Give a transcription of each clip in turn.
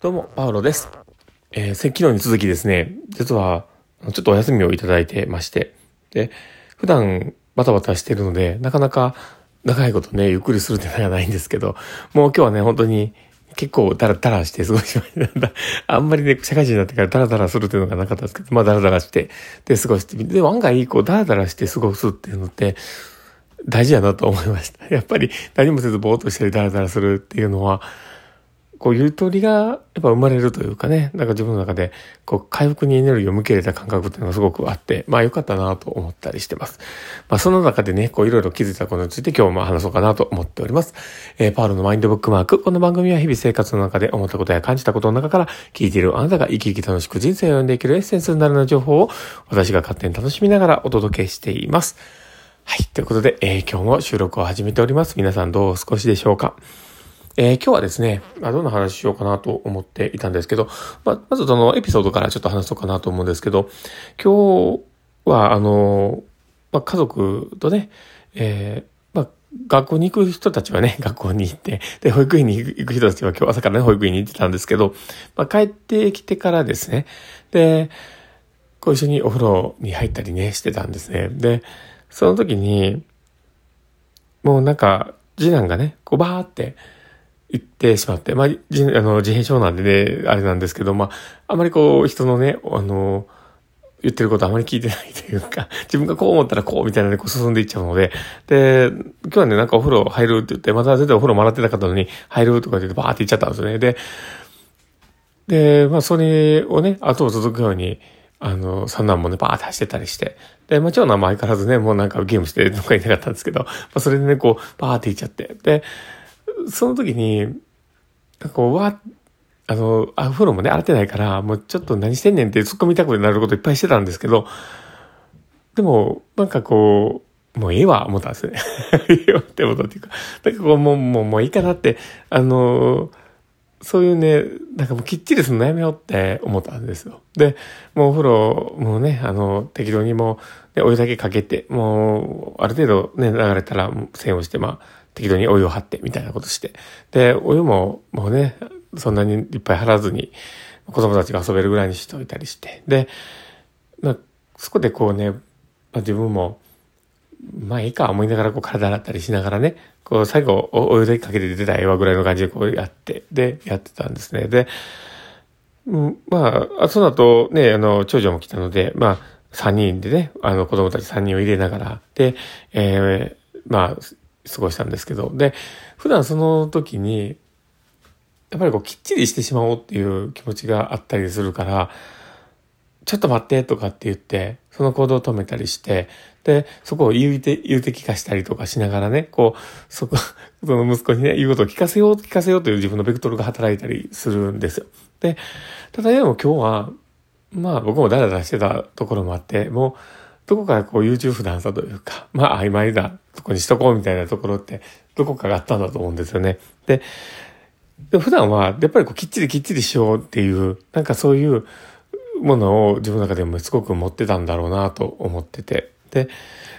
どうも、パウロです。えー、昨日に続きですね、実は、ちょっとお休みをいただいてまして、で、普段バタバタしてるので、なかなか長いことね、ゆっくりするってのはないんですけど、もう今日はね、本当に結構ダラダラして過ごしました。あんまりね、社会人になってからダラダラするっていうのがなかったんですけど、まあダラダラして、で、過ごしてみて、で、案外、こう、ダラダラして過ごすっていうのって、大事やなと思いました。やっぱり何もせずぼーっとしてダラダラするっていうのは、こう、ゆとりがやっぱ生まれるというかね、なんか自分の中で、こう、回復にエネルギーを向けれた感覚っていうのがすごくあって、まあ良かったなと思ったりしてます。まあその中でね、こう、いろいろ気づいたことについて今日も話そうかなと思っております。えー、パールのマインドブックマーク。この番組は日々生活の中で思ったことや感じたことの中から、聞いているあなたが生き生き楽しく人生を読んでいけるエッセンスになるような情報を、私が勝手に楽しみながらお届けしています。はい。ということで、えー、今日も収録を始めております。皆さんどうお過ごしでしょうか？えー、今日はですね、まあ、どんな話しようかなと思っていたんですけど、まあ、まずそのエピソードからちょっと話そうかなと思うんですけど、今日は、あの、まあ、家族とね、えー、学校に行く人たちはね、学校に行って、で、保育園に行く人たちは今日朝からね、保育園に行ってたんですけど、まあ、帰ってきてからですね、で、こう一緒にお風呂に入ったりね、してたんですね。で、その時に、もうなんか、次男がね、こうバーって、行ってしまって、まあ、あの自閉症なんでね、あれなんですけど、まあ、あまりこう、人のね、あの、言ってることあまり聞いてないというか、自分がこう思ったらこうみたいなね、こう進んでいっちゃうので、で、今日はね、なんかお風呂入るって言って、また全然お風呂もらってなかったのに、入るとか言ってバーって行っちゃったんですよね。で、で、まあ、それをね、後を続くように、あの、三男もね、バーって走ってたりして。で、まあ、長男も相変わらずね、もうなんかゲームしてとか言いなかったんですけど、まあ、それでね、こう、バーって行っちゃって。で、その時に、こう、わ、あの、あ、風呂もね、洗ってないから、もうちょっと何してんねんって突っ込みたくなることいっぱいしてたんですけど、でも、なんかこう、もうええわ、思ったんですね。ええわって思ったっていうか、なんかこう、もう、もう、もういいかなって、あの、そういうね、なんかもうきっちりするのやめようって思ったんですよ。で、もうお風呂、もうね、あの、適当にもう、ね、お湯だけかけて、もう、ある程度ね、流れたら、栓をして、まあ、適当にお湯を張ってみたいなことして。で、お湯ももうね、そんなにいっぱい張らずに、子供たちが遊べるぐらいにしておいたりして。で、まあ、そこでこうね、まあ、自分も、まあいいか思いながらこう体洗ったりしながらね、こう最後お湯だけかけて出た絵はぐらいの感じでこうやって、で、やってたんですね。で、うん、まあ、その後ね、あの、長女も来たので、まあ、三人でね、あの子供たち三人を入れながら、で、えー、まあ、過ごしたんですけど、で、普段その時に、やっぱりこうきっちりしてしまおうっていう気持ちがあったりするから、ちょっと待ってとかって言って、その行動を止めたりして、で、そこを言うて、言うて聞かしたりとかしながらね、こう、そこ、その息子にね、言うことを聞かせよう、聞かせようという自分のベクトルが働いたりするんですよ。で、ただでも今日は、まあ僕もダラダラしてたところもあって、もう、どこかこう優柔不断さというか、まあ曖昧なとこにしとこうみたいなところって、どこかがあったんだと思うんですよね。で、で普段はやっぱりこうきっちりきっちりしようっていう、なんかそういうものを自分の中でもすごく持ってたんだろうなと思ってて。で、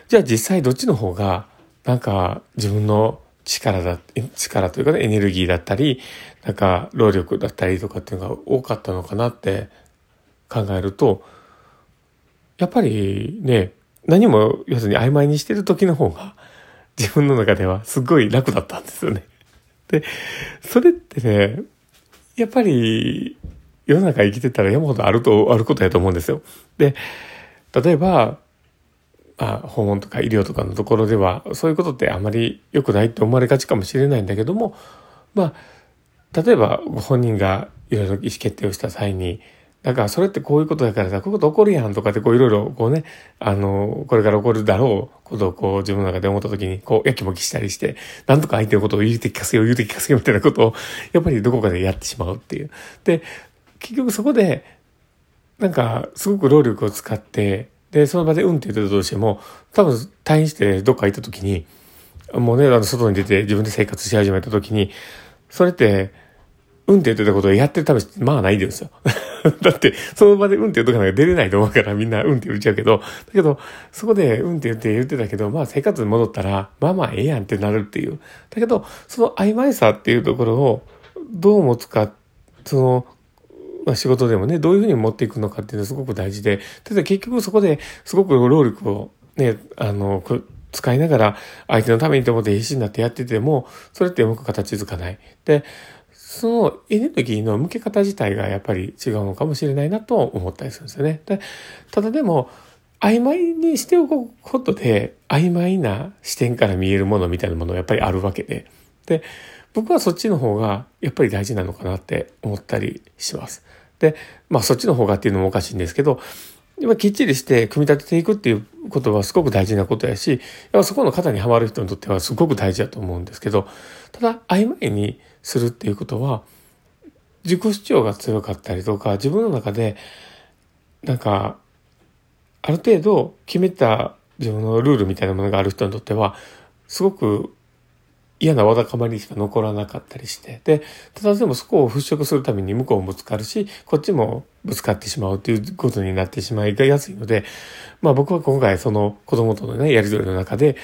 じゃあ実際どっちの方が、なんか自分の力だ、力というかね、エネルギーだったり、なんか労力だったりとかっていうのが多かったのかなって考えると、やっぱりね、何も要するに曖昧にしてる時の方が 自分の中ではすごい楽だったんですよね。で、それってね、やっぱり世の中生きてたら山ほどあると、あることやと思うんですよ。で、例えば、まあ訪問とか医療とかのところでは、そういうことってあまり良くないって思われがちかもしれないんだけども、まあ、例えばご本人がいろいろ意思決定をした際に、だからそれってこういうことだからさ、こういうこと起こるやんとかってこういろいろこうね、あの、これから起こるだろうことをこう自分の中で思った時にこうやきもきしたりして、なんとか相手のことを言うて聞かせよう言うて聞かせようみたいなことをやっぱりどこかでやってしまうっていう。で、結局そこで、なんかすごく労力を使って、で、その場でうんって言ってたとしても、多分退院してどっか行った時に、もうね、あの外に出て自分で生活し始めた時に、それって、うんって言ってたことをやってるためまあないですよ。だって、その場でうんって言うとかなんか出れないと思うからみんなうんって言っちゃうけど、だけど、そこでうんって言って言ってたけど、まあ生活に戻ったら、まあまあええやんってなるっていう。だけど、その曖昧さっていうところをどう持つかその、まあ、仕事でもね、どういうふうに持っていくのかっていうのはすごく大事で、ただ結局そこですごく労力をね、あの、使いながら相手のためにと思って必死になってやってても、それってうまく形づかない。で、そのエネルギーの向け方自体がやっぱり違うのかもしれないなと思ったりするんですよね。でただでも、曖昧にしておくことで、曖昧な視点から見えるものみたいなものがやっぱりあるわけで。で、僕はそっちの方がやっぱり大事なのかなって思ったりします。で、まあそっちの方がっていうのもおかしいんですけど、今きっちりして組み立てていくっていうことはすごく大事なことやし、やっそこの型にはまる人にとってはすごく大事だと思うんですけど、ただ曖昧にするっていうことは、自己主張が強かったりとか、自分の中で、なんか、ある程度決めた自分のルールみたいなものがある人にとっては、すごく嫌なわだかまりしか残らなかったりして、で、ただでもそこを払拭するために向こうもぶつかるし、こっちもぶつかってしまうということになってしまいがやすいので、まあ僕は今回その子供とのね、やりとりの中で、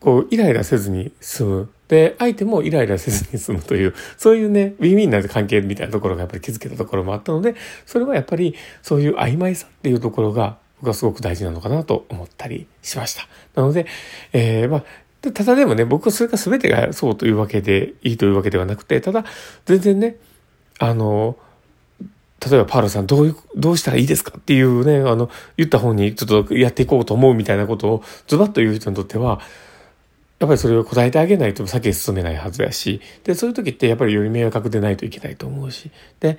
こう、イライラせずに済む。で、相手もイライラせずに済むという、そういうね、ウィンウィンな関係みたいなところがやっぱり気づけたところもあったので、それはやっぱりそういう曖昧さっていうところが、僕はすごく大事なのかなと思ったりしました。なので、えー、まあ、でただでもね、僕はそれが全てがそうというわけでいいというわけではなくて、ただ、全然ね、あの、例えばパールさんどういう、どうしたらいいですかっていうね、あの、言った方にちょっとやっていこうと思うみたいなことをズバッと言う人にとっては、やっぱりそれを答えてあげないと先へ進めないはずやし、で、そういう時ってやっぱりより迷惑でないといけないと思うし、で、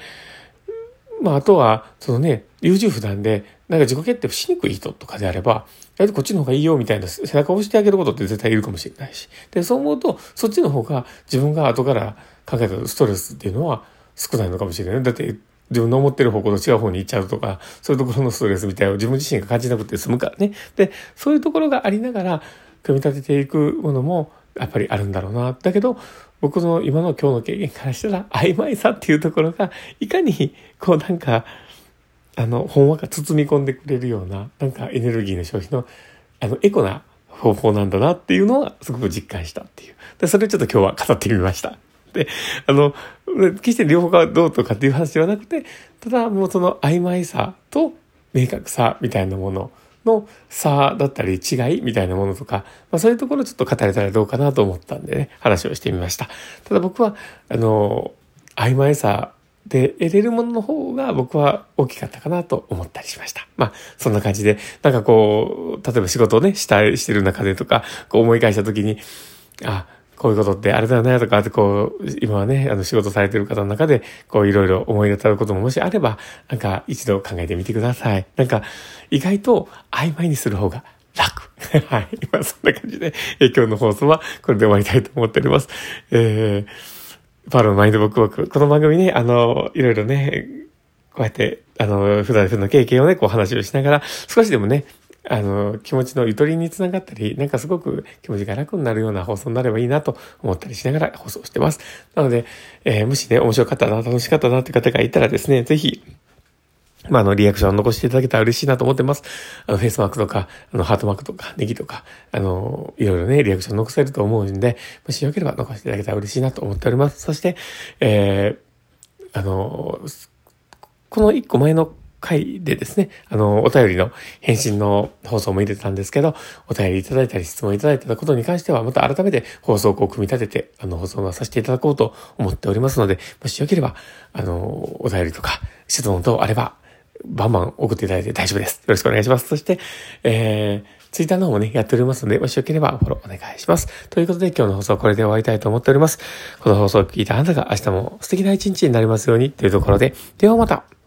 まあ、あとは、そのね、優柔不断で、なんか自己決定をしにくい人とかであれば、やはりこっちの方がいいよみたいな背中を押してあげることって絶対いるかもしれないし。で、そう思うと、そっちの方が自分が後から考えたストレスっていうのは少ないのかもしれない。だって、自分の思ってる方向と違う方に行っちゃうとか、そういうところのストレスみたいなを自分自身が感じなくて済むからね。で、そういうところがありながら、組み立てていくものも、やっぱりあるんだろうな。だけど、僕の今の今日の経験からしたら、曖昧さっていうところが、いかに、こうなんか、あの、ほんわか包み込んでくれるような、なんかエネルギーの消費の、あの、エコな方法なんだなっていうのは、すごく実感したっていう。で、それをちょっと今日は語ってみました。で、あの、決して両方がどうとかっていう話ではなくて、ただもうその曖昧さと明確さみたいなものの差だったり違いみたいなものとか、まあそういうところをちょっと語れたらどうかなと思ったんでね、話をしてみました。ただ僕は、あの、曖昧さで得れるものの方が僕は大きかったかなと思ったりしました。まあ、そんな感じで、なんかこう、例えば仕事をね、したりしてる中でとか、こう思い返した時に、あ、こういうことってあれだよねとかってこう、今はね、あの仕事されてる方の中で、こういろいろ思い当たることももしあれば、なんか一度考えてみてください。なんか、意外と曖昧にする方が楽。はい。今そんな感じで、え今日の放送はこれで終わりたいと思っております。えー、パールのマインドブックワーク。この番組ね、あの、いろいろね、こうやって、あの、普段普段の経験をね、こう話をしながら、少しでもね、あの、気持ちのゆとりにつながったり、なんかすごく気持ちが楽になるような放送になればいいなと思ったりしながら放送してます。なので、えー、もしね、面白かったな、楽しかったなって方がいたらですね、ぜひ、まあ、あの、リアクションを残していただけたら嬉しいなと思ってます。あの、フェイスマークとか、あの、ハートマークとか、ネギとか、あの、いろいろね、リアクション残せると思うんで、もしよければ残していただけたら嬉しいなと思っております。そして、えー、あの、この一個前の回でですね、あの、お便りの返信の放送も入れてたんですけど、お便りいただいたり質問いただいたことに関しては、また改めて放送をこう組み立てて、あの、放送をさせていただこうと思っておりますので、もしよければ、あの、お便りとか質問等あれば、バンバン送っていただいて大丈夫です。よろしくお願いします。そして、えー、ツイッターの方もね、やっておりますので、もしよければフォローお願いします。ということで今日の放送はこれで終わりたいと思っております。この放送を聞いたあなたが明日も素敵な一日になりますようにというところで、ではまた。